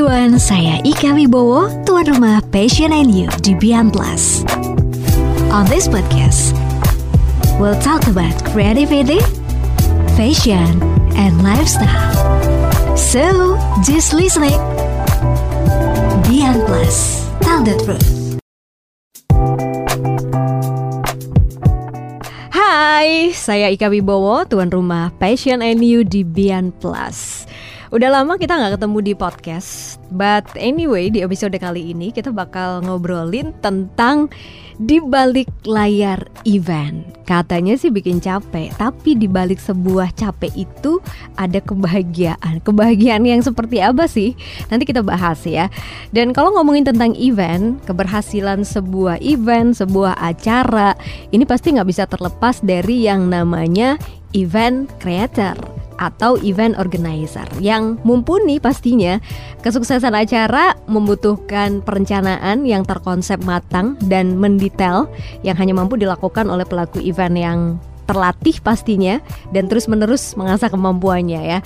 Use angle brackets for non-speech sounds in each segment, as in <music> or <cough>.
everyone, saya Ika Wibowo, tuan rumah Passion and You di Beyond Plus. On this podcast, we'll talk about creativity, fashion, and lifestyle. So, just listening. Beyond Plus, tell the truth. Hai, saya Ika Wibowo, tuan rumah Passion and You di Beyond Plus. Udah lama kita nggak ketemu di podcast, but anyway di episode kali ini kita bakal ngobrolin tentang di balik layar event. Katanya sih bikin capek, tapi di balik sebuah capek itu ada kebahagiaan. Kebahagiaan yang seperti apa sih? Nanti kita bahas ya. Dan kalau ngomongin tentang event, keberhasilan sebuah event, sebuah acara, ini pasti nggak bisa terlepas dari yang namanya event creator atau event organizer yang mumpuni pastinya. Kesuksesan acara membutuhkan perencanaan yang terkonsep matang dan mendetail yang hanya mampu dilakukan oleh pelaku event yang terlatih pastinya dan terus-menerus mengasah kemampuannya ya.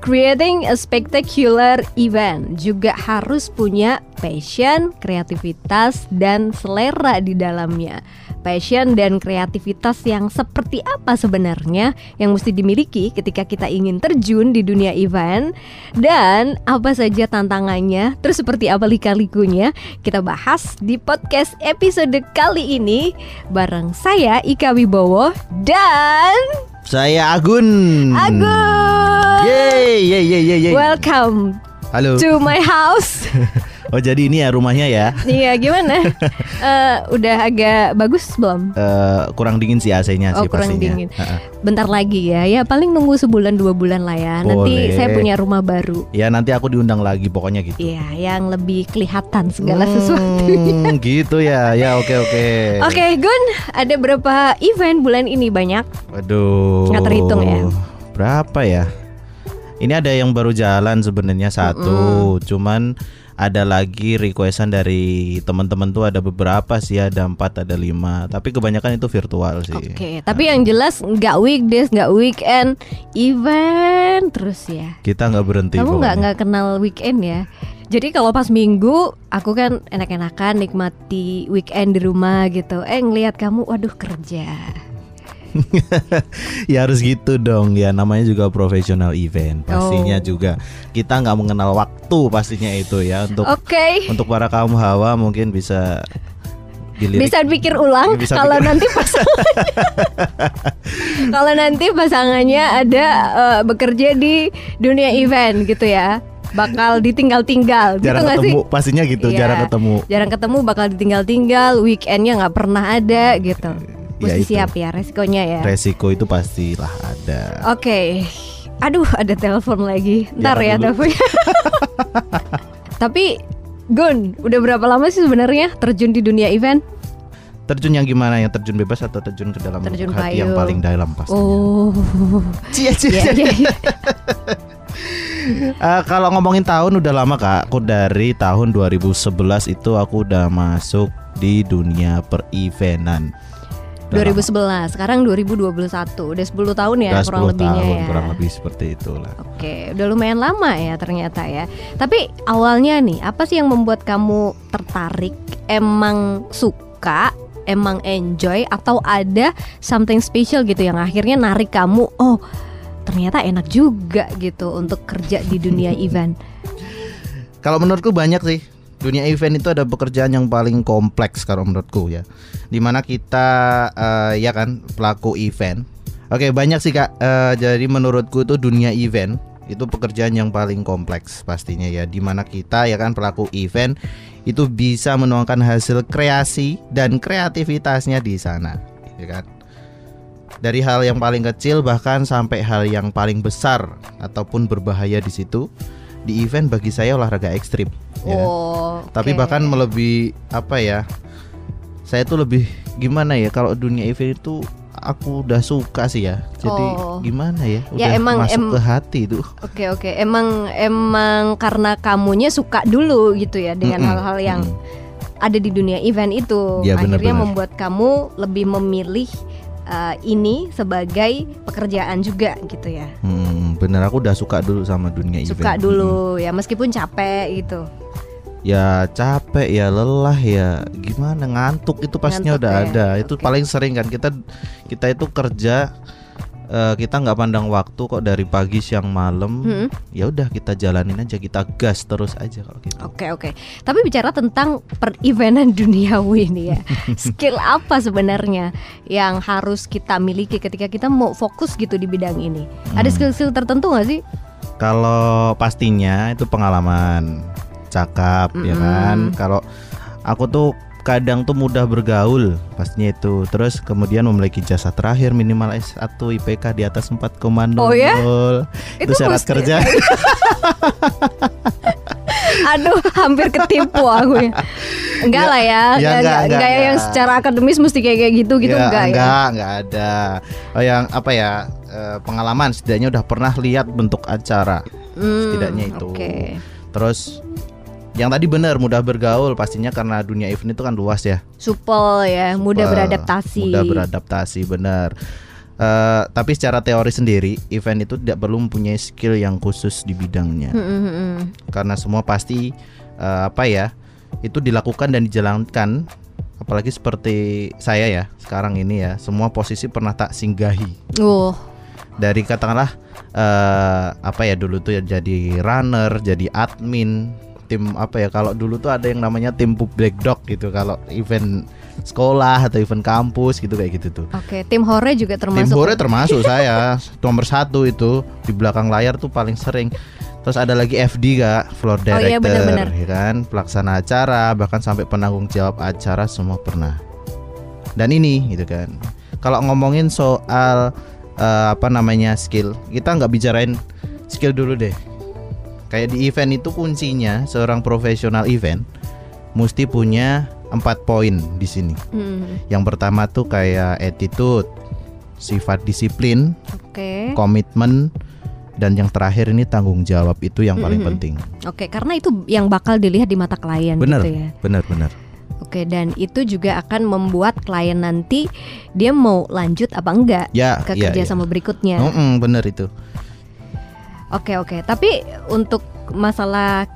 Creating a spectacular event juga harus punya passion, kreativitas, dan selera di dalamnya. Passion dan kreativitas yang seperti apa sebenarnya yang mesti dimiliki ketika kita ingin terjun di dunia event dan apa saja tantangannya, terus seperti apa lika-likunya kita bahas di podcast episode kali ini bareng saya Ika Wibowo dan Saya Agun. Agun. Yeay, yeay, yeay, yeay. Welcome Halo. to my house. <laughs> Oh jadi ini ya rumahnya ya. Iya gimana? <laughs> Eh, udah agak bagus belum? Eh, kurang dingin sih AC-nya Oh sih kurang pastinya. dingin. Ha-ha. Bentar lagi ya. Ya paling nunggu sebulan dua bulan lah ya. Nanti Boleh. saya punya rumah baru. Ya nanti aku diundang lagi pokoknya gitu. Iya, yang lebih kelihatan segala Hmm, sesuatu. <laughs> gitu ya. Ya oke oke. Oke, Gun, ada berapa event bulan ini banyak? Waduh. Nggak terhitung ya? Berapa ya? Ini ada yang baru jalan sebenarnya satu, cuman ada lagi requestan dari teman-teman tuh ada beberapa sih ada empat ada lima tapi kebanyakan itu virtual sih. Oke, tapi yang jelas nggak weekdays, nggak weekend, event terus ya. Kita nggak berhenti. Kamu nggak nggak kenal weekend ya? Jadi kalau pas minggu aku kan enak-enakan nikmati weekend di rumah gitu. Eh ngelihat kamu, waduh kerja. <laughs> ya harus gitu dong ya namanya juga profesional event pastinya Oh. juga kita nggak mengenal waktu pastinya itu ya untuk Oke. untuk para kaum hawa mungkin bisa dilirik Bisa pikir ulang Bisa kalau pikir- nanti pasangannya <laughs> kalau nanti pasangannya ada eh, bekerja di dunia event gitu ya. Bakal ditinggal-tinggal gitu jarang nggak sih? ketemu pastinya gitu Iya. jarang ketemu Jarang ketemu bakal ditinggal-tinggal, weekendnya nggak pernah ada gitu. Ya, Mesti itu. siap ya resikonya ya. resiko itu pastilah ada Oke. Aduh, ada telepon lagi. Ntar ya Jangan dulu. teleponnya. <laughs> Tapi Gun, udah berapa lama sih sebenarnya terjun di dunia event? terjun yang gimana yang terjun bebas atau terjun ke dalam Terjun hati yang payung. paling dalam pastinya Oh. Cie, cie, Iya, cie. iya, iya. <laughs> Eh, kalau ngomongin tahun udah lama kak Aku dari tahun 2011 itu aku udah masuk di dunia lama. 2011, sekarang 2021. Udah 10 tahun ya Udah kurang 10 lebihnya tahun, ya. kurang lebih seperti itulah Oke, udah lumayan lama ya ternyata ya. Tapi awalnya nih, apa sih yang membuat kamu tertarik? Emang suka, emang enjoy atau ada something special gitu yang akhirnya narik kamu? Oh, ternyata enak juga gitu untuk kerja di dunia <laughs> event. Kalau menurutku banyak sih dunia event itu ada pekerjaan yang paling kompleks kalau menurutku ya. Di mana kita eh, ya kan pelaku event. Oke banyak sih kak. Eh, jadi menurutku itu dunia event itu pekerjaan yang paling kompleks pastinya ya. Di mana kita ya kan pelaku event itu bisa menuangkan hasil kreasi dan kreativitasnya di sana, ya kan. Dari hal yang paling kecil bahkan sampai hal yang paling besar ataupun berbahaya di situ di event bagi saya olahraga ekstrim. ya. Oh, Tapi oke. bahkan melebihi apa ya? Saya tuh lebih gimana ya kalau dunia event itu aku udah suka sih ya. Jadi Oh. gimana ya? Udah Ya, emang- masuk em- ke hati tuh. Oke oke, emang emang karena kamunya suka dulu gitu ya dengan hal-hal yang mm-mm. ada di dunia event itu, Iya, akhirnya benar-benar. membuat kamu lebih memilih uh, ini sebagai pekerjaan juga gitu ya. Hmm, bener aku udah suka dulu sama dunia Suka event. dulu ya meskipun capek gitu. ya capek ya lelah ya gimana ngantuk itu pastinya Ngantuk udah ya, ada itu oke. paling sering kan kita kita itu kerja eh, kita nggak pandang waktu kok dari pagi siang malam Hmm. ya udah kita jalanin aja kita gas terus aja kalau gitu Oke oke. Tapi bicara tentang per-eventan <laughs> duniawi nih ya, <laughs> skill apa sebenarnya yang harus kita miliki ketika kita mau fokus gitu di bidang ini? Ada Hmm. skill-skill tertentu nggak sih? kalau pastinya itu pengalaman cakap ya kan kalau aku tuh kadang tuh mudah bergaul pastinya itu terus kemudian memiliki jasa terakhir minimal S1 IPK di atas 4,0 Oh ya? itu, syarat mesti- kerja <laughs> Aduh, hampir ketipu aku ya. Enggak lah ya, Ya, enggak, enggak, enggak, enggak, yang secara akademis mesti kayak kayak gitu gitu Ya, enggak, ya. enggak, enggak ada. Oh yang apa ya? eh, pengalaman setidaknya udah pernah lihat bentuk acara. Hmm, setidaknya itu. Oke. Terus yang tadi benar mudah bergaul pastinya karena dunia event itu kan luas ya. Supel ya, mudah Wah, beradaptasi. Mudah beradaptasi benar. Eh, tapi secara teori sendiri event itu tidak perlu mempunyai skill yang khusus di bidangnya Hmm, hmm, hmm, karena semua pasti eh, apa ya itu dilakukan dan dijalankan apalagi seperti saya ya sekarang ini ya semua posisi pernah tak singgahi Oh, dari katakanlah eh apa ya dulu tuh ya jadi runner, jadi admin, tim apa ya kalau dulu tuh ada yang namanya tim public dog gitu kalau event sekolah atau event kampus gitu kayak gitu tuh. oke. Tim hore juga Tim termasuk. hore termasuk saya nomor satu itu di belakang layar tuh paling sering. Terus ada lagi FD kak, floor Oh director, iya, benar-benar. ya kan, pelaksana acara, bahkan sampai penanggung jawab acara semua pernah. Dan ini gitu kan, kalau ngomongin soal eh, apa namanya skill, kita nggak bicarain skill dulu deh. Kayak di event itu kuncinya seorang profesional event mesti punya empat poin di sini. Hmm, Yang pertama tuh kayak attitude, sifat disiplin, Oke. komitmen, dan yang terakhir ini tanggung jawab itu yang paling Mm-mm. penting. Oke, karena itu yang bakal dilihat di mata klien Bener, gitu ya. bener, bener. Oke, dan itu juga akan membuat klien nanti dia mau lanjut apa enggak Ya, ke ya, kerja ya. sama berikutnya. Mm-mm, bener itu. Oke oke, tapi untuk masalah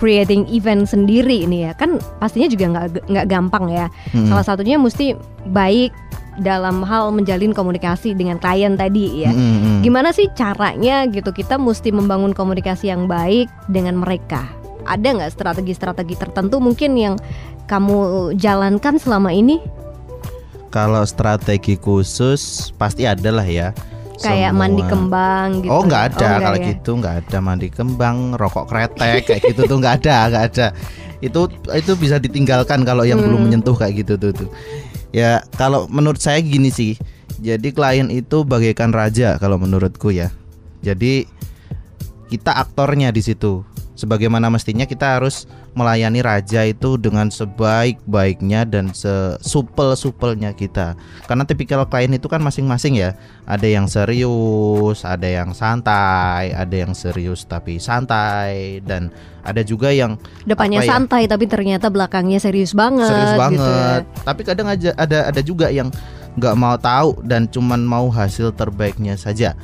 creating event sendiri ini ya kan pastinya juga nggak nggak gampang ya. Mm-mm. Salah satunya mesti baik dalam hal menjalin komunikasi dengan klien tadi ya. Mm-mm. Gimana sih caranya gitu kita mesti membangun komunikasi yang baik dengan mereka? Ada nggak strategi-strategi tertentu mungkin yang kamu jalankan selama ini? Kalau strategi khusus pasti ada lah ya. Kayak Semua- mandi kembang gitu. Oh nggak ada enggak kalau ya? gitu nggak ada mandi kembang, rokok kretek kayak gitu tuh nggak ada nggak ada. Itu itu bisa ditinggalkan kalau yang belum Hmm. menyentuh kayak gitu tuh tuh. Ya kalau menurut saya gini sih. Jadi klien itu bagaikan raja kalau menurutku ya. Jadi kita aktornya di situ. Sebagaimana mestinya kita harus melayani raja itu dengan sebaik-baiknya dan sesupel-supelnya kita. Karena tipikal klien itu kan masing-masing ya. Ada yang serius, ada yang santai, ada yang serius tapi santai dan ada juga yang Depannya ya? santai tapi ternyata belakangnya serius banget. serius gitu banget. ya. Tapi kadang aja ada ada juga yang nggak mau tahu dan cuman mau hasil terbaiknya saja,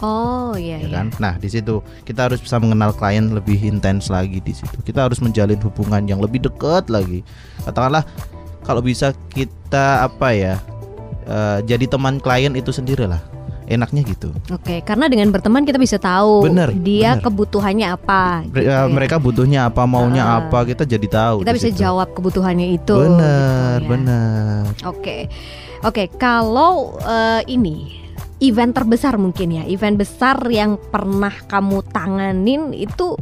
Oh iya ya iya. kan? Nah di situ kita harus bisa mengenal klien lebih intens lagi di situ. Kita harus menjalin hubungan yang lebih dekat lagi. Katakanlah kalau bisa kita apa ya eh, jadi teman klien itu sendiri lah. Enaknya gitu. Oke, karena dengan berteman kita bisa tahu Bener, dia bener. kebutuhannya apa. Gitu eh, ya. Mereka butuhnya apa, maunya Ah. apa, kita jadi tahu. kita bisa situ. jawab kebutuhannya itu. Bener, gitu ya. bener. Oke, oke. Kalau eh, ini event terbesar mungkin ya, event besar yang pernah kamu tanganin itu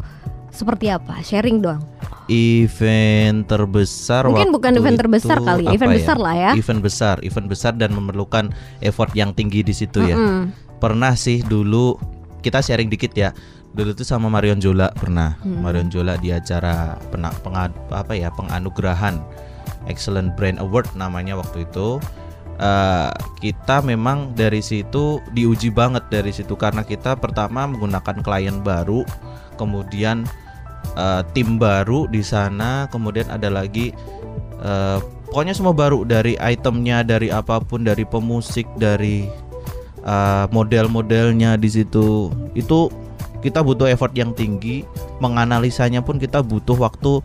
seperti apa? Sharing doang. Event terbesar Mungkin bukan event terbesar kali, ya, event besar lah ya. Event besar, event besar dan memerlukan effort yang tinggi di situ ya. Mm-mm. Pernah sih dulu kita sharing dikit ya. Dulu tuh sama Marion Jola pernah. Hmm. Marion Jola di acara pena, penga- apa ya penganugerahan Excellent Brand Award namanya waktu itu. Eh, kita memang dari situ diuji banget dari situ. Karena kita pertama menggunakan klien baru, kemudian eh, tim baru di sana, kemudian ada lagi eh, pokoknya semua baru dari itemnya dari apa pun dari pemusik dari uh, model-modelnya di situ. Itu kita butuh effort yang tinggi menganalisanya pun kita butuh waktu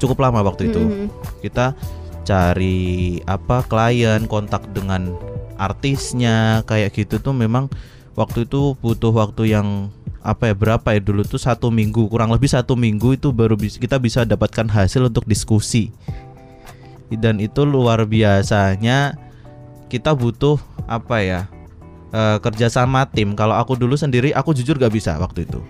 cukup lama waktu itu. Mhm. kita cari apa klien kontak dengan artisnya kayak gitu tuh memang waktu itu butuh waktu yang apa ya berapa ya dulu tuh satu minggu kurang lebih satu minggu itu baru kita bisa dapatkan hasil untuk diskusi. Dan itu luar biasanya kita butuh apa ya eh, kerjasama tim. Kalau aku dulu sendiri aku jujur gak bisa waktu itu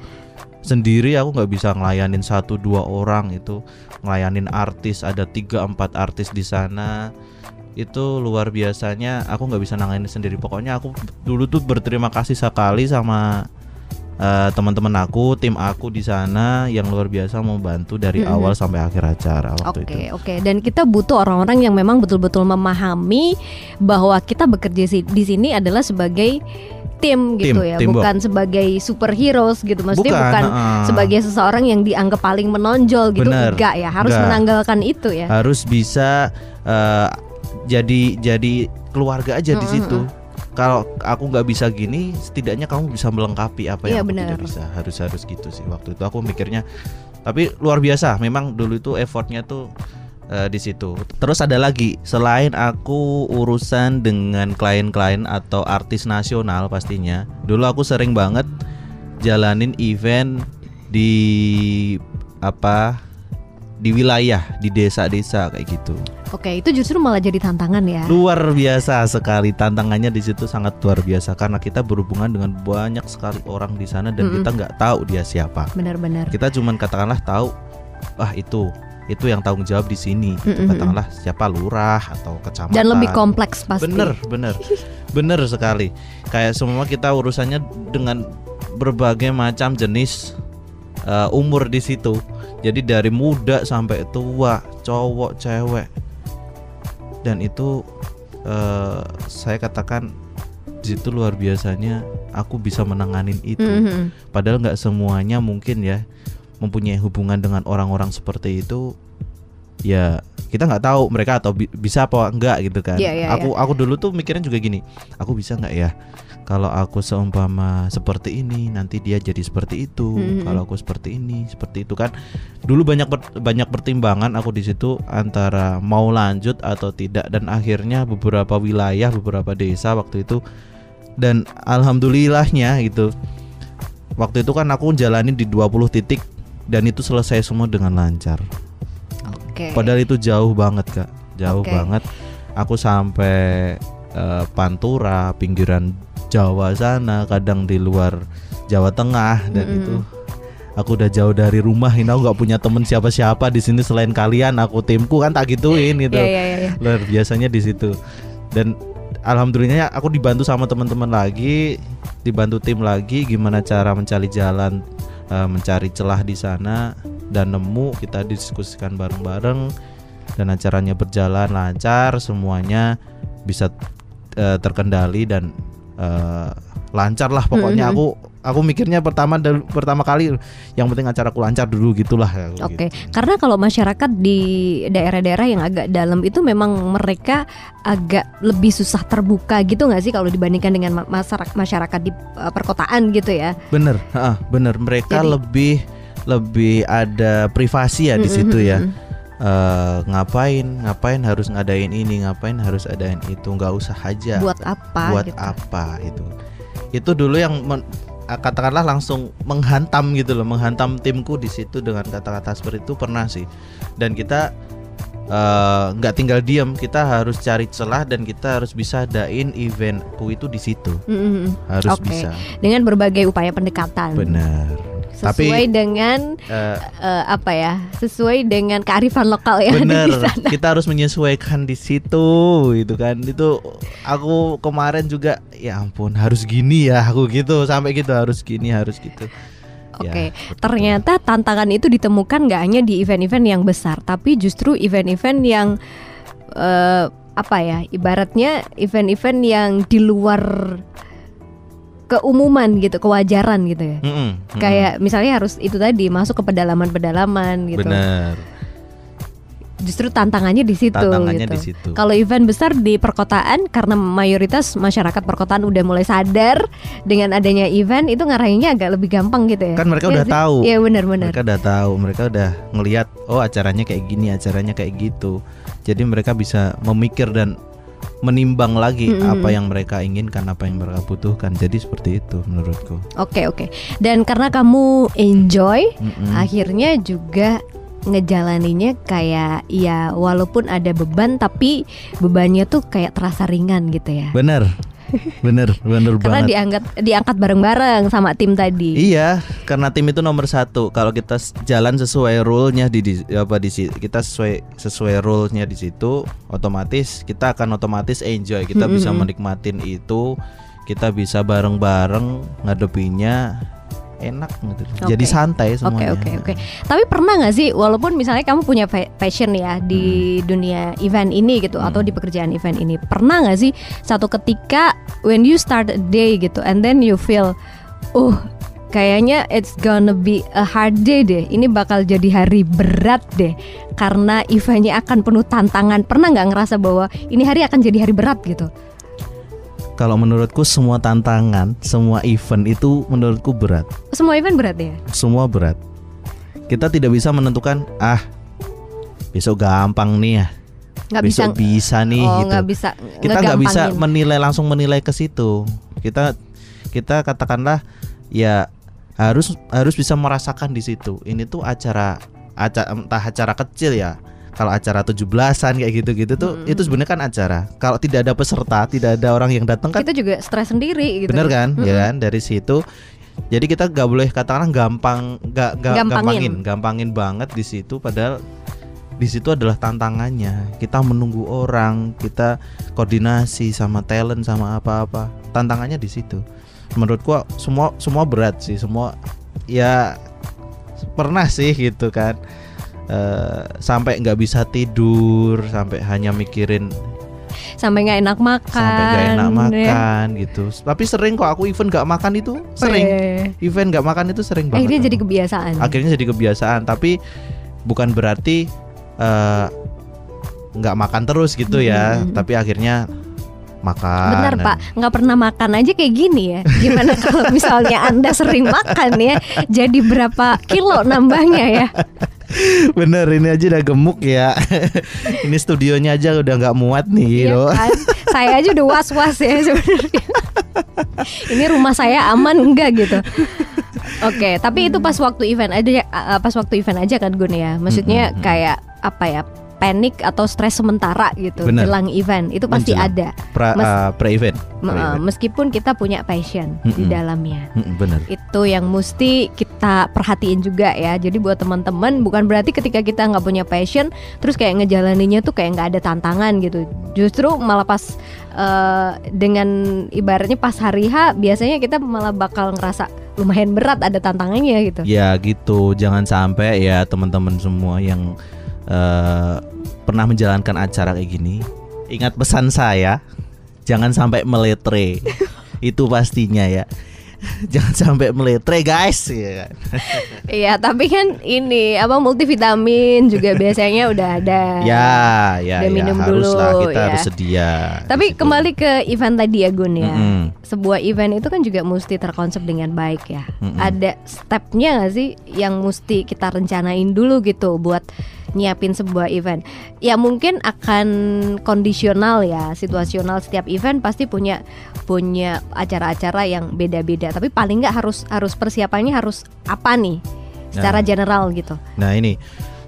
sendiri aku nggak bisa ngelayanin satu dua orang itu ngelayanin artis ada tiga empat artis di sana itu luar biasanya aku nggak bisa nanganin sendiri pokoknya aku dulu tuh berterima kasih sekali sama eh, teman-teman aku tim aku di sana yang luar biasa membantu dari Mhm. awal sampai akhir acara waktu Oke, itu oke. Dan kita butuh orang-orang yang memang betul-betul memahami bahwa kita bekerja di sini adalah sebagai tim gitu Tim, ya, bukan sebagai superheroes gitu. Maksudnya bukan, heeh. sebagai seseorang yang dianggap paling menonjol gitu. Bener, Enggak ya, harus enggak. menanggalkan itu ya. harus bisa eh, jadi jadi keluarga aja di Mm, situ. Kalau aku nggak bisa gini, setidaknya kamu bisa melengkapi apa Iya, yang aku benar. tidak bisa. Harus harus gitu sih waktu itu aku mikirnya. Tapi luar biasa, memang dulu itu effortnya tuh eh, di situ. Terus ada lagi selain aku urusan dengan klien-klien atau artis nasional pastinya. Dulu aku sering banget jalanin event di apa di wilayah di desa-desa kayak gitu. Oke, itu justru malah jadi tantangan ya. Luar biasa sekali tantangannya di situ sangat luar biasa karena kita berhubungan dengan banyak sekali orang di sana dan Mm-mm. kita nggak tahu dia siapa. Benar-benar. Kita cuman katakanlah tahu, ah itu itu yang tanggung jawab di sini. Gitu. Mm-mm. Katakanlah siapa lurah atau kecamatan. Dan lebih kompleks pasti. Bener, bener, <laughs> bener sekali. Kayak semua kita urusannya dengan berbagai macam jenis uh, umur di situ. Jadi dari muda sampai tua, cowok, cewek, dan itu uh, saya katakan di situ luar biasanya aku bisa menanganin itu. Mhm. Padahal nggak semuanya mungkin ya mempunyai hubungan dengan orang-orang seperti itu. Ya kita nggak tahu mereka atau bi- bisa apa enggak gitu kan. Iya, iya, aku aku dulu tuh mikirnya juga gini, aku bisa nggak ya kalau aku seumpama seperti ini nanti dia jadi seperti itu. Mhm. Kalau aku seperti ini seperti itu kan. Dulu banyak per- banyak pertimbangan aku di situ antara mau lanjut atau tidak dan akhirnya beberapa wilayah beberapa desa waktu itu dan alhamdulillahnya gitu waktu itu kan aku jalanin di 20 titik dan itu selesai semua dengan lancar Oke. padahal itu jauh banget kak jauh Oke. banget aku sampai eh, Pantura pinggiran Jawa sana kadang di luar Jawa Tengah dan Mm-mm. itu aku udah jauh dari rumah ini aku nggak punya temen siapa-siapa di sini selain kalian aku timku kan tak gituin gitu Iya, iya, iya, iya. luar biasanya di situ dan alhamdulillahnya aku dibantu sama teman-teman lagi dibantu tim lagi gimana cara mencari jalan eh, mencari celah di sana dan nemu kita diskusikan bareng-bareng dan acaranya berjalan lancar semuanya bisa eh, terkendali dan eh, lancar lah pokoknya Mhm. aku aku mikirnya pertama pertama kali yang penting acaraku lancar dulu gitulah aku Oke, gitu. karena kalau masyarakat di daerah-daerah yang agak dalam itu memang mereka agak lebih susah terbuka gitu nggak sih kalau dibandingkan dengan ma- masyarakat masyarakat di uh, perkotaan gitu ya? Bener, ha, bener. Mereka Jadi- lebih lebih ada privasi ya di situ ya. Eh, ngapain, ngapain harus ngadain ini, ngapain harus adain itu, nggak usah aja. Buat apa? Buat gitu. apa itu? Itu dulu yang men- katakanlah langsung menghantam gitu loh, menghantam timku di situ dengan kata-kata seperti itu pernah sih. Dan kita eh, nggak tinggal diam, kita harus cari celah dan kita harus bisa adain eventku itu di situ, Mm, mm, mm. harus Oke. bisa. Dengan berbagai upaya pendekatan. Benar. Sesuai Tapi- dengan Eh, uh, apa ya? Sesuai dengan kearifan lokal ada Bener, di sana. kita harus menyesuaikan di situ, itu kan. Itu aku kemarin juga, ya ampun, harus gini ya, aku gitu, sampai gitu harus gini, harus gitu. Oke, Ya, ternyata tantangan itu ditemukan nggak hanya di event-event yang besar, tapi justru event-event yang eh, apa ya, ibaratnya event-event yang di luar keumuman gitu, kewajaran gitu ya. Mm-mm, mm-mm. Kayak misalnya harus itu tadi masuk ke pedalaman-pedalaman gitu. Bener. justru tantangannya di situ Tantangannya gitu. di situ. Kalau event besar di perkotaan karena mayoritas masyarakat perkotaan udah mulai sadar dengan adanya event itu ngarahinnya agak lebih gampang gitu ya. Kan mereka Iya udah sih? tahu. Iya benar-benar. Mereka udah tahu, mereka udah ngelihat oh acaranya kayak gini, acaranya kayak gitu. Jadi mereka bisa memikir dan menimbang lagi Mm-mm. apa yang mereka inginkan, apa yang mereka butuhkan. Jadi seperti itu menurutku. Oke oke. Dan karena kamu enjoy, Mm-mm. akhirnya juga ngejalaninya kayak ya walaupun ada beban tapi bebannya tuh kayak terasa ringan gitu ya. Bener, bener, bener Karena banget. diangkat diangkat bareng-bareng sama tim tadi. Iya, karena tim itu nomor satu. Kalau kita jalan sesuai rule-nya di, di apa di kita sesuai sesuai rule-nya di situ, otomatis kita akan otomatis enjoy. Kita bisa Mm-mm. menikmatin itu, kita bisa bareng-bareng ngadepinnya enak gitu. Oke. Jadi santai Oke semuanya. oke oke. Tapi pernah nggak sih walaupun misalnya kamu punya passion ya di dunia event ini gitu atau Hmm. di pekerjaan event ini, pernah nggak sih satu ketika when you start a day gitu and then you feel, uh kayaknya it's gonna be a hard day deh. Ini bakal jadi hari berat deh karena eventnya akan penuh tantangan. Pernah nggak ngerasa bahwa ini hari akan jadi hari berat gitu? Kalau menurutku semua tantangan, semua event itu menurutku berat. Semua event berat ya? Semua berat. Kita tidak bisa menentukan ah besok gampang nih ya. Bisa besok bisa nih oh gitu. nggak bisa kita nggak bisa menilai langsung menilai ke situ kita kita katakanlah ya harus harus bisa merasakan di situ ini tuh acara acara entah acara kecil ya kalau acara 17-an kayak gitu-gitu tuh Mm-mm. itu sebenarnya kan acara kalau tidak ada peserta tidak ada orang yang datang kan kita juga stres sendiri gitu. bener kan Mm-mm. ya kan dari situ jadi kita nggak boleh katakan gampang nggak nggak Gampangin. gampangin gampangin banget di situ padahal di situ adalah tantangannya kita menunggu orang kita koordinasi sama talent sama apa-apa tantangannya di situ menurutku semua semua berat sih semua ya pernah sih gitu kan Eh, sampai nggak bisa tidur sampai hanya mikirin sampai nggak enak makan. Sampai nggak enak ya. makan gitu. Tapi sering kok aku event nggak makan itu sering. Eh, event nggak makan itu sering banget akhirnya aku. jadi kebiasaan. Akhirnya jadi kebiasaan tapi bukan berarti eh, nggak makan terus gitu ya. Tapi akhirnya makan. Benar pak. Nggak pernah makan aja kayak gini ya. Gimana <laughs> kalau misalnya anda sering makan ya jadi berapa kilo nambahnya ya bener ini aja udah gemuk ya <laughs> ini studionya aja udah nggak muat nih Iya gitu kan? saya aja udah was was ya sebenarnya ini rumah saya aman enggak gitu Oke, tapi itu pas waktu event aja, uh, pas waktu event aja kan Gun ya. Maksudnya kayak apa ya? Panik atau stres sementara gitu Bener. jelang event itu pasti Menjelang. ada. pra, Mes- eh, pre-event Me- uh, meskipun kita punya passion di Mm-mm. dalamnya. Mm-mm, bener Itu yang mesti kita perhatiin juga ya. Jadi buat teman-teman bukan berarti ketika kita nggak punya passion terus kayak ngejalaninnya tuh kayak nggak ada tantangan gitu. Justru malah pas eh, dengan ibaratnya pas hari H biasanya kita malah bakal ngerasa lumayan berat ada tantangannya gitu. Ya gitu, jangan sampai ya teman-teman semua yang eh, pernah menjalankan acara kayak gini, ingat pesan saya, jangan sampai meletre. <laughs> Itu pastinya ya. <laughs> Jangan sampai meletre guys <laughs> ya. Iya, tapi kan ini apa multivitamin juga biasanya udah ada. Ya, ya, Udah ya, minum haruslah dulu, kita ya. harus sedia. Tapi di situ. kembali ke event tadi ya Gun ya. Mm-mm. Sebuah event itu kan juga mesti terkonsep dengan baik ya. Mm-mm. Ada stepnya nggak sih yang mesti kita rencanain dulu gitu buat nyiapin sebuah event. Ya mungkin akan kondisional ya, situasional setiap event pasti punya punya acara-acara yang beda-beda. Tapi paling nggak harus harus persiapannya harus apa nih? Secara Nah. general gitu. Nah ini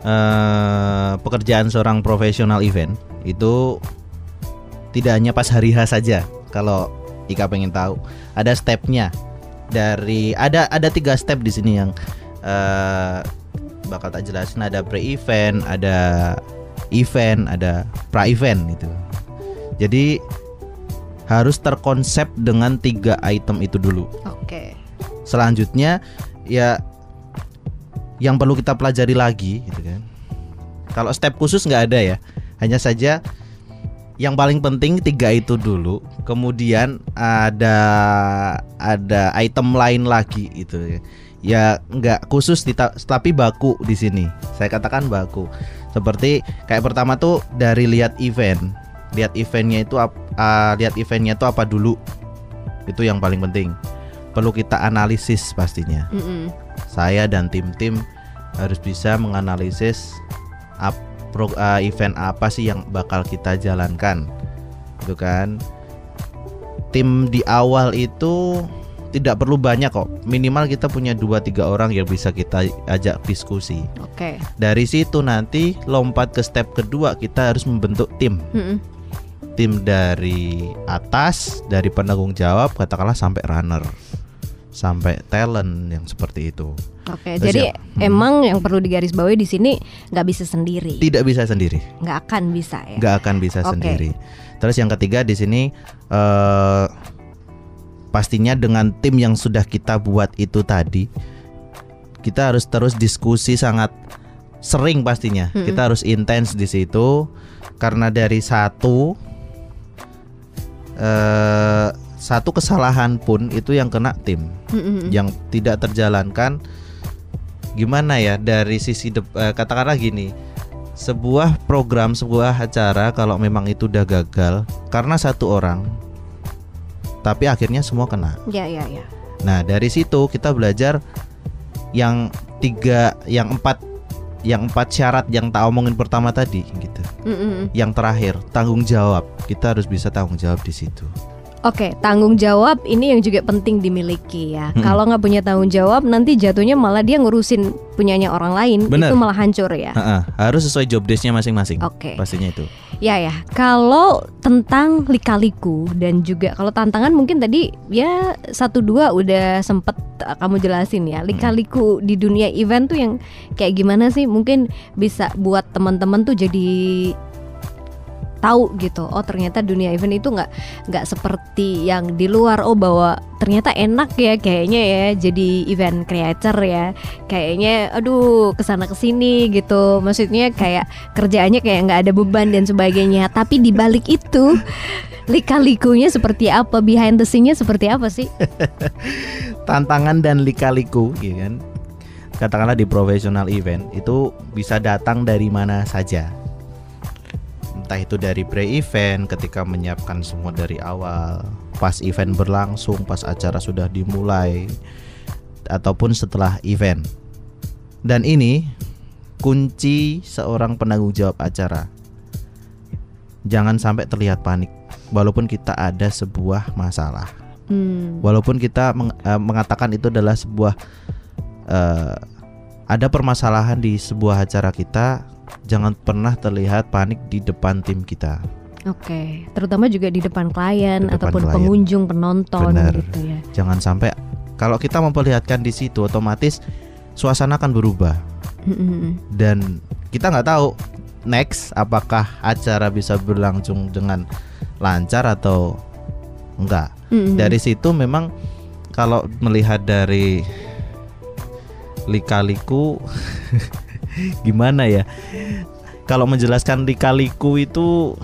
eh, pekerjaan seorang profesional event itu tidak hanya pas hari H saja. Kalau Ika pengen tahu, ada stepnya dari ada ada tiga step di sini yang eh, bakal tak jelasin. Ada pre-event, ada event, ada pra-event gitu. Jadi harus terkonsep dengan tiga item itu dulu Oke. selanjutnya ya yang perlu kita pelajari lagi gitu kan kalau step khusus nggak ada ya hanya saja yang paling penting tiga itu dulu kemudian ada ada item lain lagi itu ya ya nggak khusus tapi baku di sini saya katakan baku Seperti kayak pertama tuh dari lihat event, lihat eventnya itu uh, lihat eventnya itu apa dulu, itu yang paling penting. Perlu kita analisis pastinya. Mm-mm. Saya dan tim-tim harus bisa menganalisis ap- pro- uh, event apa sih yang bakal kita jalankan, itu kan. Tim di awal itu tidak perlu banyak kok, minimal kita punya 2-3 orang yang bisa kita ajak diskusi. Oke. Dari situ nanti lompat ke step kedua kita harus membentuk tim. Mm-mm. Tim dari atas, dari penanggung jawab katakanlah sampai runner. Sampai talent yang seperti itu. Oke, Terus jadi ya, hmm. emang yang perlu digarisbawahi di sini nggak bisa sendiri, Tidak bisa sendiri, nggak akan bisa ya. nggak akan bisa Oke. sendiri. Terus yang ketiga di sini eh pastinya dengan tim yang sudah kita buat itu tadi kita harus terus diskusi sangat sering pastinya. Mm-mm. Kita harus intens di situ karena dari satu eh satu kesalahan pun itu yang kena tim, Mm-mm. yang tidak terjalankan gimana ya dari sisi dep- eh, katakanlah gini. Sebuah program, sebuah acara kalau memang itu udah gagal karena satu orang tapi akhirnya semua kena. Ya ya ya. Nah dari situ kita belajar yang tiga, yang empat, yang empat syarat yang tak omongin pertama tadi gitu. Mm-mm. Yang terakhir tanggung jawab kita harus bisa tanggung jawab di situ. Oke, tanggung jawab ini yang juga penting dimiliki ya. Mm-mm. Kalau nggak punya tanggung jawab, nanti jatuhnya malah dia ngurusin punyanya orang lain, Bener. itu malah hancur ya. Ha-ha, harus sesuai job desk-nya masing-masing. Oke. Pastinya itu. Ya ya, kalau tentang lika-liku dan juga kalau tantangan mungkin tadi ya satu dua udah sempet uh, kamu jelasin ya. Lika-liku di dunia event tuh yang kayak gimana sih? Mungkin bisa buat teman-teman tuh jadi tahu gitu. Oh ternyata dunia event itu nggak nggak seperti yang di luar. Oh bahwa ternyata enak ya kayaknya ya jadi event creator ya. Kayaknya aduh ke sana ke sini gitu. Maksudnya kayak kerjaannya kayak nggak ada beban dan sebagainya. Tapi di balik itu lika-likunya seperti apa? Behind the scene-nya seperti apa sih? <laughs> Tantangan dan lika-liku, ya kan? Katakanlah di profesional event itu bisa datang dari mana saja. Entah itu dari pre-event ketika menyiapkan semua dari awal, pas event berlangsung, pas acara sudah dimulai, ataupun setelah event. Dan ini kunci seorang penanggung jawab acara. Jangan sampai terlihat panik walaupun kita ada sebuah masalah. Hmm. Walaupun kita meng- eh, mengatakan itu adalah sebuah eh, ada permasalahan di sebuah acara kita, jangan pernah terlihat panik di depan tim kita. Oke, terutama juga di depan klien Di depan ataupun klien. pengunjung penonton Benar. gitu ya. Jangan sampai kalau kita memperlihatkan di situ otomatis suasana akan berubah dan kita nggak tahu next apakah acara bisa berlangsung dengan lancar atau enggak. Dari situ memang kalau melihat dari lika-liku <laughs> <laughs> gimana ya? Kalau menjelaskan lika-liku itu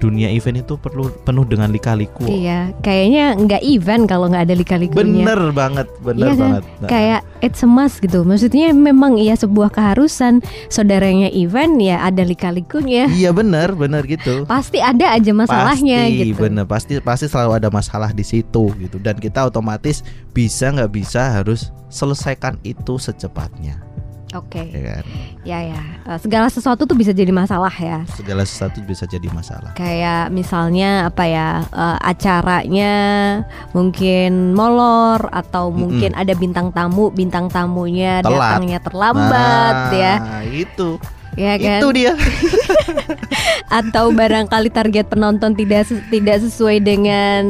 dunia event itu perlu penuh dengan lika-liku. Iya, kayaknya nggak event kalau nggak ada lika-likunya. Bener banget, bener Iya kan? banget. Nah, Kayak it's a must gitu. Maksudnya memang ya sebuah keharusan saudaranya event ya ada lika-likunya. Iya bener, bener gitu. <laughs> Pasti ada aja masalahnya pasti, gitu. bener pasti pasti selalu ada masalah di situ gitu dan kita otomatis bisa nggak bisa harus selesaikan itu secepatnya Oke, ya kan ya ya. Eh, Segala sesuatu tuh bisa jadi masalah ya. segala sesuatu bisa jadi masalah Kayak misalnya apa ya eh, acaranya mungkin molor atau mungkin ada bintang tamu, bintang tamunya Telat. datangnya terlambat ya, Nah, itu ya kan? itu dia. <laughs> Atau barangkali target penonton tidak ses- tidak sesuai dengan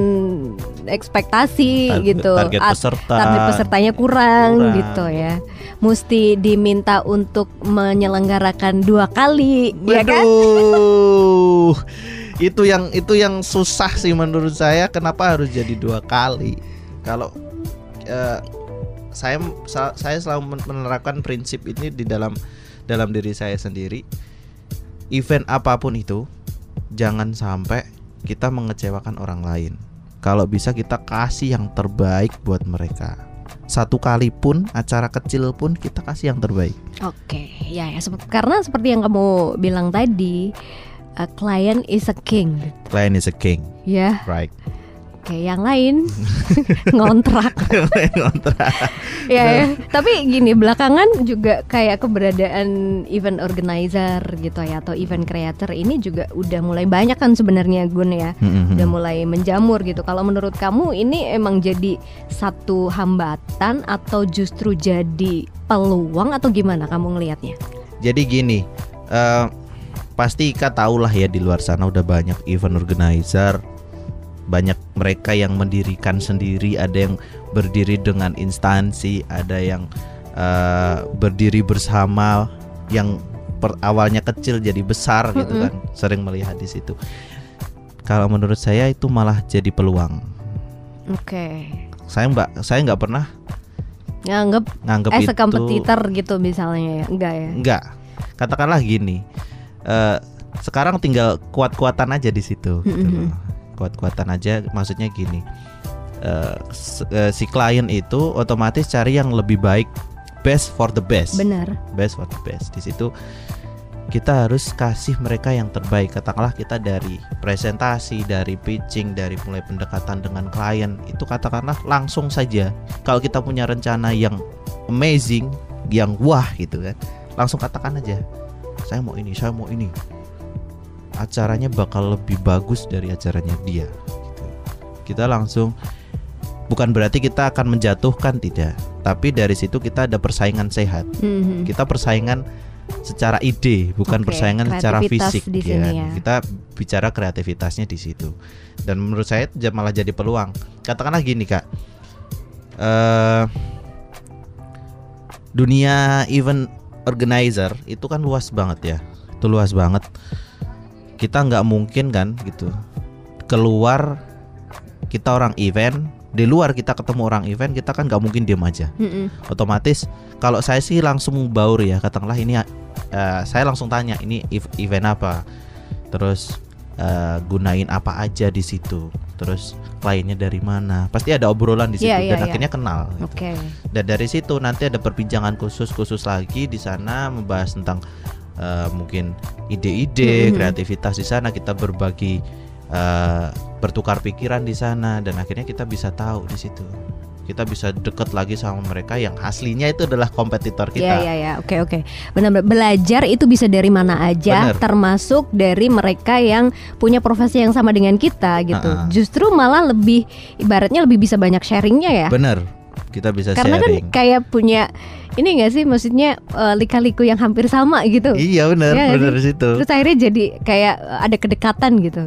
ekspektasi Tar- gitu. target At- peserta. target pesertanya kurang, Kurang. gitu ya. Mesti diminta untuk menyelenggarakan dua kali ya kan? <laughs> Itu yang itu yang susah sih menurut saya. Kenapa harus jadi dua kali? Kalau eh, saya sa- saya selalu men- menerapkan prinsip ini di dalam dalam diri saya sendiri event apa pun itu jangan sampai kita mengecewakan orang lain kalau bisa kita kasih yang terbaik buat mereka satu kali pun acara kecil pun kita kasih yang terbaik. Oke, ya ya karena seperti yang kamu bilang tadi, a client is a king. Client is a king, Ya, right? Oke yang lain <laughs> ngontrak. <laughs> Kontrak. ya, ya. Tapi gini belakangan juga kayak keberadaan event organizer gitu ya atau event creator ini juga udah mulai banyak kan sebenarnya Gun ya. Mm-mm. Udah mulai menjamur gitu. Kalau menurut kamu ini emang jadi satu hambatan atau justru jadi peluang atau gimana kamu ngelihatnya? Jadi gini, eh, pasti Ika tahu lah ya di luar sana udah banyak event organizer, banyak mereka yang mendirikan sendiri, ada yang berdiri dengan instansi, ada yang eh, berdiri bersama, yang per- awalnya kecil jadi besar gitu Mm-mm. kan, sering melihat di situ. Kalau menurut saya itu malah jadi peluang. Oke. Saya mbak, saya nggak pernah Nganggep nganggep as a itu competitor gitu misalnya ya. Enggak ya. Enggak. Katakanlah gini. eh sekarang tinggal kuat-kuatan aja di situ. gitu Mhm. loh. Kuat-kuatan aja maksudnya gini. eh, si klien itu otomatis cari yang lebih baik, best for the best. Benar. Best for the best. Di situ kita harus kasih mereka yang terbaik. Katakanlah kita dari presentasi, dari pitching, dari mulai pendekatan dengan klien, itu katakanlah langsung saja. Kalau kita punya rencana yang amazing, yang wah gitu kan, langsung katakan aja, saya mau ini, saya mau ini. Acaranya bakal lebih bagus dari acaranya dia. gitu. Kita langsung bukan berarti kita akan menjatuhkan tidak, tapi dari situ kita ada persaingan sehat Mhm. kita persaingan secara ide bukan Oke, persaingan secara fisik di ya. sini ya. kita bicara kreativitasnya di situ dan menurut saya malah jadi peluang katakanlah gini kak eh dunia event organizer itu kan luas banget ya itu luas banget kita nggak mungkin kan gitu keluar kita orang event di luar kita ketemu orang event kita kan nggak mungkin diem aja Mhm. otomatis kalau saya sih langsung baur ya katakanlah ini eh, saya langsung tanya ini ev- event apa terus eh, gunain apa aja di situ terus kliennya dari mana pasti ada obrolan di situ Iya, iya, dan iya. akhirnya kenal gitu. Oke. dan dari situ nanti ada perbincangan khusus khusus lagi di sana membahas tentang eh, mungkin ide-ide Mhm. kreativitas di sana kita berbagi eh, bertukar pikiran di sana dan akhirnya kita bisa tahu di situ kita bisa deket lagi sama mereka yang aslinya itu adalah kompetitor Iya kita iya iya. Oke oke. Benar belajar itu bisa dari mana aja Benar. termasuk dari mereka yang punya profesi yang sama dengan kita gitu. Ha-ha. Justru malah lebih ibaratnya lebih bisa banyak sharingnya ya. bener kita bisa Karena sharing kan kayak punya ini enggak sih maksudnya eh, lika-liku yang hampir sama gitu. iya bener nggak bener di situ Terus akhirnya jadi kayak eh, ada kedekatan gitu.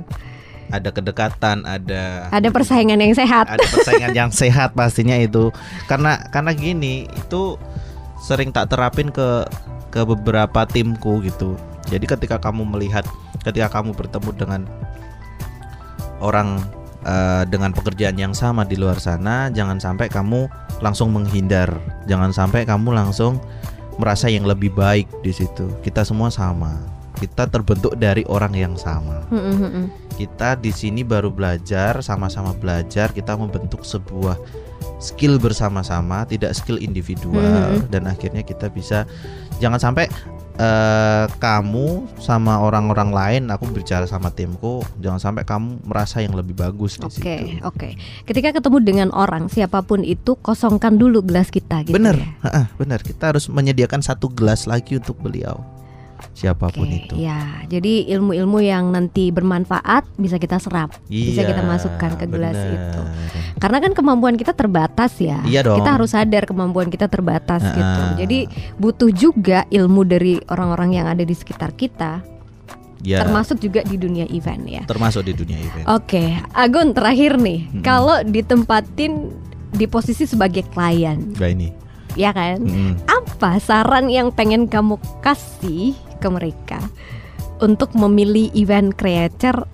ada kedekatan ada Ada persaingan yang sehat. ada persaingan yang <laughs> sehat pastinya itu karena karena gini itu sering tak terapin ke ke beberapa timku gitu jadi ketika kamu melihat ketika kamu bertemu dengan orang eh, dengan pekerjaan yang sama di luar sana jangan sampai kamu langsung menghindar. Jangan sampai kamu langsung merasa yang lebih baik di situ. Kita semua sama. Kita terbentuk dari orang yang sama. Mm, mm, mm, mm. kita di sini baru belajar sama-sama belajar. Kita membentuk sebuah skill bersama-sama tidak skill individual. Dan akhirnya kita bisa jangan sampai eh, kamu sama orang-orang lain aku bicara sama timku jangan sampai kamu merasa yang lebih bagus di Oke, situ oke. Ketika ketemu dengan orang siapa pun itu kosongkan dulu gelas kita gitu bener ya. bener kita harus menyediakan satu gelas lagi untuk beliau siapa pun Oke, itu ya. Jadi ilmu-ilmu yang nanti bermanfaat bisa kita serap, bisa kita Iya, masukkan ke gelas bener. itu. Karena kan kemampuan kita terbatas ya. Iya dong. Kita harus sadar kemampuan kita terbatas gitu. Jadi butuh juga ilmu dari orang-orang yang ada di sekitar kita, ya termasuk juga di dunia event ya. termasuk di dunia event Oke, Agun terakhir nih, Mm-mm. kalau ditempatin di posisi sebagai klien, Gak ini ya kan? Mm-mm. Apa saran yang pengen kamu kasih ke mereka untuk memilih event creator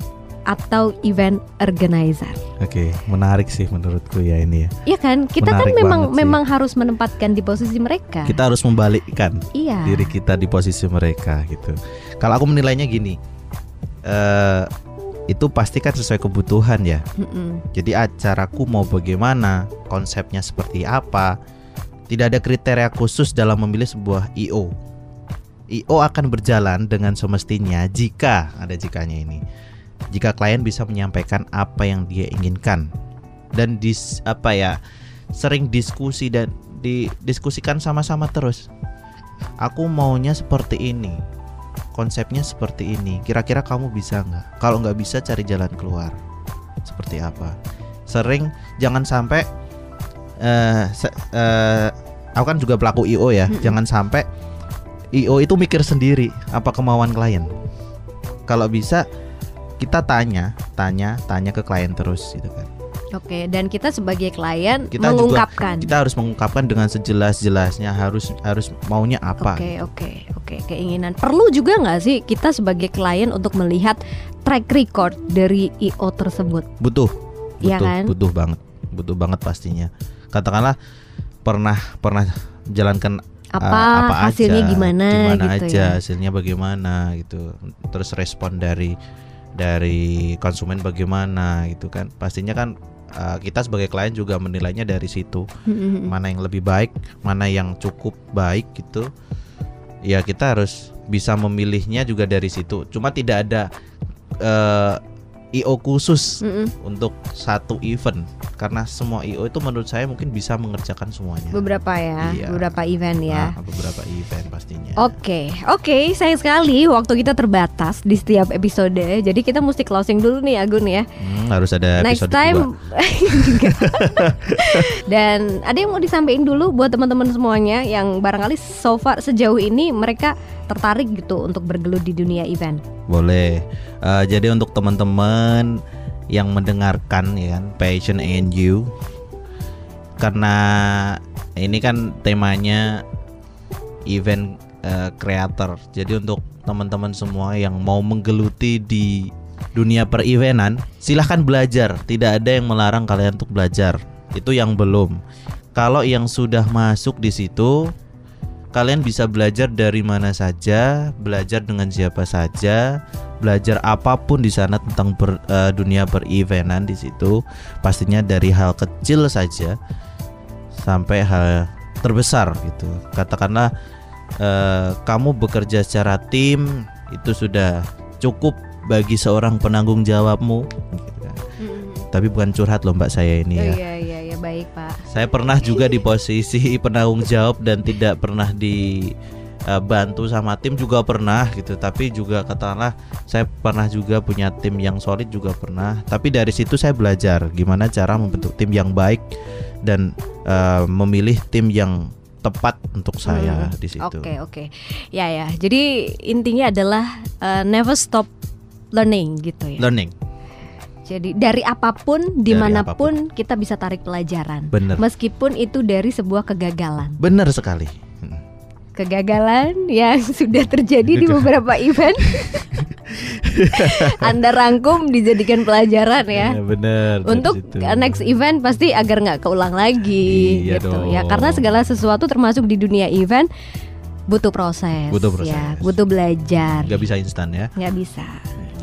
atau event organizer? Oke, menarik sih menurutku ya ini ya. Iya kan? Kita Menarik kan memang banget sih. memang harus menempatkan di posisi mereka. Kita harus membalikkan iya. diri kita di posisi mereka gitu. Kalau aku menilainya gini, eh itu pasti kan sesuai kebutuhan ya. Mm-mm. Jadi acaraku mau bagaimana, konsepnya seperti apa, Tidak ada kriteria khusus dalam memilih sebuah IO. IO akan berjalan dengan semestinya jika ada jikanya ini. Jika klien bisa menyampaikan apa yang dia inginkan dan dis apa ya sering diskusi dan didiskusikan sama-sama terus. Aku maunya seperti ini, konsepnya seperti ini. Kira-kira kamu bisa nggak? Kalau nggak bisa cari jalan keluar. Seperti apa? Sering jangan sampai uh, uh, aku kan juga pelaku IO ya. Hmm. Jangan sampai IO itu mikir sendiri apa kemauan klien. Kalau bisa kita tanya, tanya, tanya ke klien terus gitu kan. Oke, dan kita sebagai klien kita mengungkapkan. Juga, kita harus mengungkapkan dengan sejelas-jelasnya harus harus maunya apa. Oke, oke, oke, keinginan. Perlu juga nggak sih kita sebagai klien untuk melihat track record dari IO tersebut? Butuh. Iya kan? Butuh banget. Butuh banget pastinya. Katakanlah pernah pernah jalankan apa, uh, apa hasilnya aja, gimana, gimana gitu aja ya? hasilnya bagaimana gitu. Terus respon dari dari konsumen bagaimana gitu kan. Pastinya kan uh, kita sebagai klien juga menilainya dari situ. Mm-hmm. mana yang lebih baik mana yang cukup baik gitu. Ya kita harus bisa memilihnya juga dari situ. Cuma tidak ada uh, IO khusus mm -mm. untuk satu event karena semua IO itu menurut saya mungkin bisa mengerjakan semuanya. Beberapa ya, iya. beberapa event ya. Nah, beberapa event pastinya. Oke, okay. oke, okay, sayang sekali waktu kita terbatas di setiap episode. Jadi kita mesti closing dulu nih Agun ya. Hmm, harus ada Next time. <laughs> Dan ada yang mau disampaikan dulu buat teman-teman semuanya yang barangkali so far sejauh ini mereka tertarik gitu untuk bergelut di dunia event? Boleh. Uh, jadi untuk teman-teman yang mendengarkan ya kan Passion and You karena ini kan temanya event uh, creator. Jadi untuk teman-teman semua yang mau menggeluti di dunia per-eventan, silahkan belajar. Tidak ada yang melarang kalian untuk belajar. Itu yang belum. Kalau yang sudah masuk di situ, kalian bisa belajar dari mana saja, belajar dengan siapa saja, belajar apa pun di sana tentang ber, uh, dunia berevenan di situ. Pastinya dari hal kecil saja sampai hal terbesar gitu. Katakanlah uh, kamu bekerja secara tim itu sudah cukup bagi seorang penanggung jawabmu. Gitu kan. Tapi bukan curhat loh Mbak saya ini oh, ya. Iya iya baik Pak. Saya pernah juga di posisi penanggung jawab dan tidak pernah di uh, bantu sama tim juga pernah gitu. Tapi juga katakanlah saya pernah juga punya tim yang solid juga pernah. Tapi dari situ saya belajar gimana cara membentuk tim yang baik dan uh, memilih tim yang tepat untuk saya hmm, di situ. Oke okay, oke, okay. ya ya. Jadi intinya adalah uh, never stop learning gitu ya. Learning jadi dari apa pun, di mana pun apa pun. kita bisa tarik pelajaran. Bener. Meskipun itu dari sebuah kegagalan. Benar sekali. Hmm. Kegagalan yang <laughs> sudah terjadi di beberapa event. <laughs> Anda rangkum dijadikan pelajaran ya. ya benar. Untuk next event pasti agar nggak keulang lagi iya gitu dong. ya. Karena segala sesuatu termasuk di dunia event butuh proses. Butuh proses. Ya, butuh belajar. Gak bisa instan ya. Gak bisa.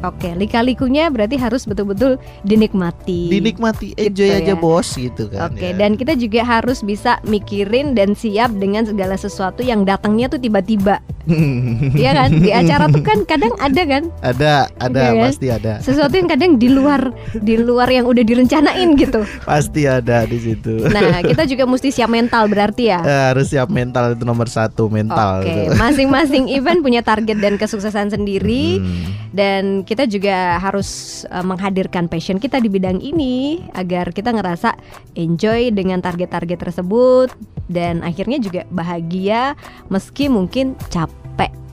Oke, lika-likunya berarti harus betul-betul dinikmati. Dinikmati, enjoy gitu aja ya. bos gitu kan. Oke, ya. dan kita juga harus bisa mikirin dan siap dengan segala sesuatu yang datangnya tuh tiba-tiba. <laughs> Iya kan? Di acara tuh kan kadang ada kan? Ada, ada, ya kan? pasti ada. Sesuatu yang kadang di luar di luar yang udah direncanain gitu. Pasti ada di situ. Nah, kita juga mesti siap mental berarti ya. Eh, harus siap mental itu nomor satu mental. Oke, masing-masing event punya target dan kesuksesan sendiri hmm. dan kita juga harus uh, menghadirkan passion kita di bidang ini agar kita ngerasa enjoy dengan target-target tersebut dan akhirnya juga bahagia meski mungkin capek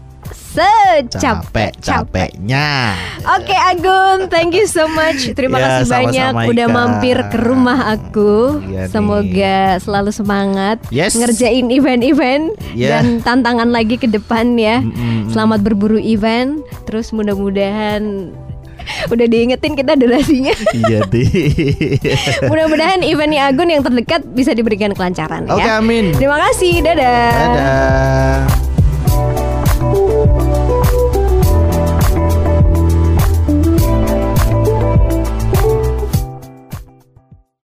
secapek-capeknya. Oke okay, Agun, thank you so much. Terima ya, kasih sama -sama banyak Ika. udah mampir ke rumah aku. Ya Semoga nih. selalu semangat yes. ngerjain event-event yeah. dan tantangan lagi ke depan ya. Mm -mm. Selamat berburu event. Terus mudah-mudahan Udah diingetin kita durasinya. iya deh. <laughs> Mudah-mudahan eventnya Agun yang terdekat bisa diberikan kelancaran Oke, ya. amin. Terima kasih. Dadah. Dadah. Thank you.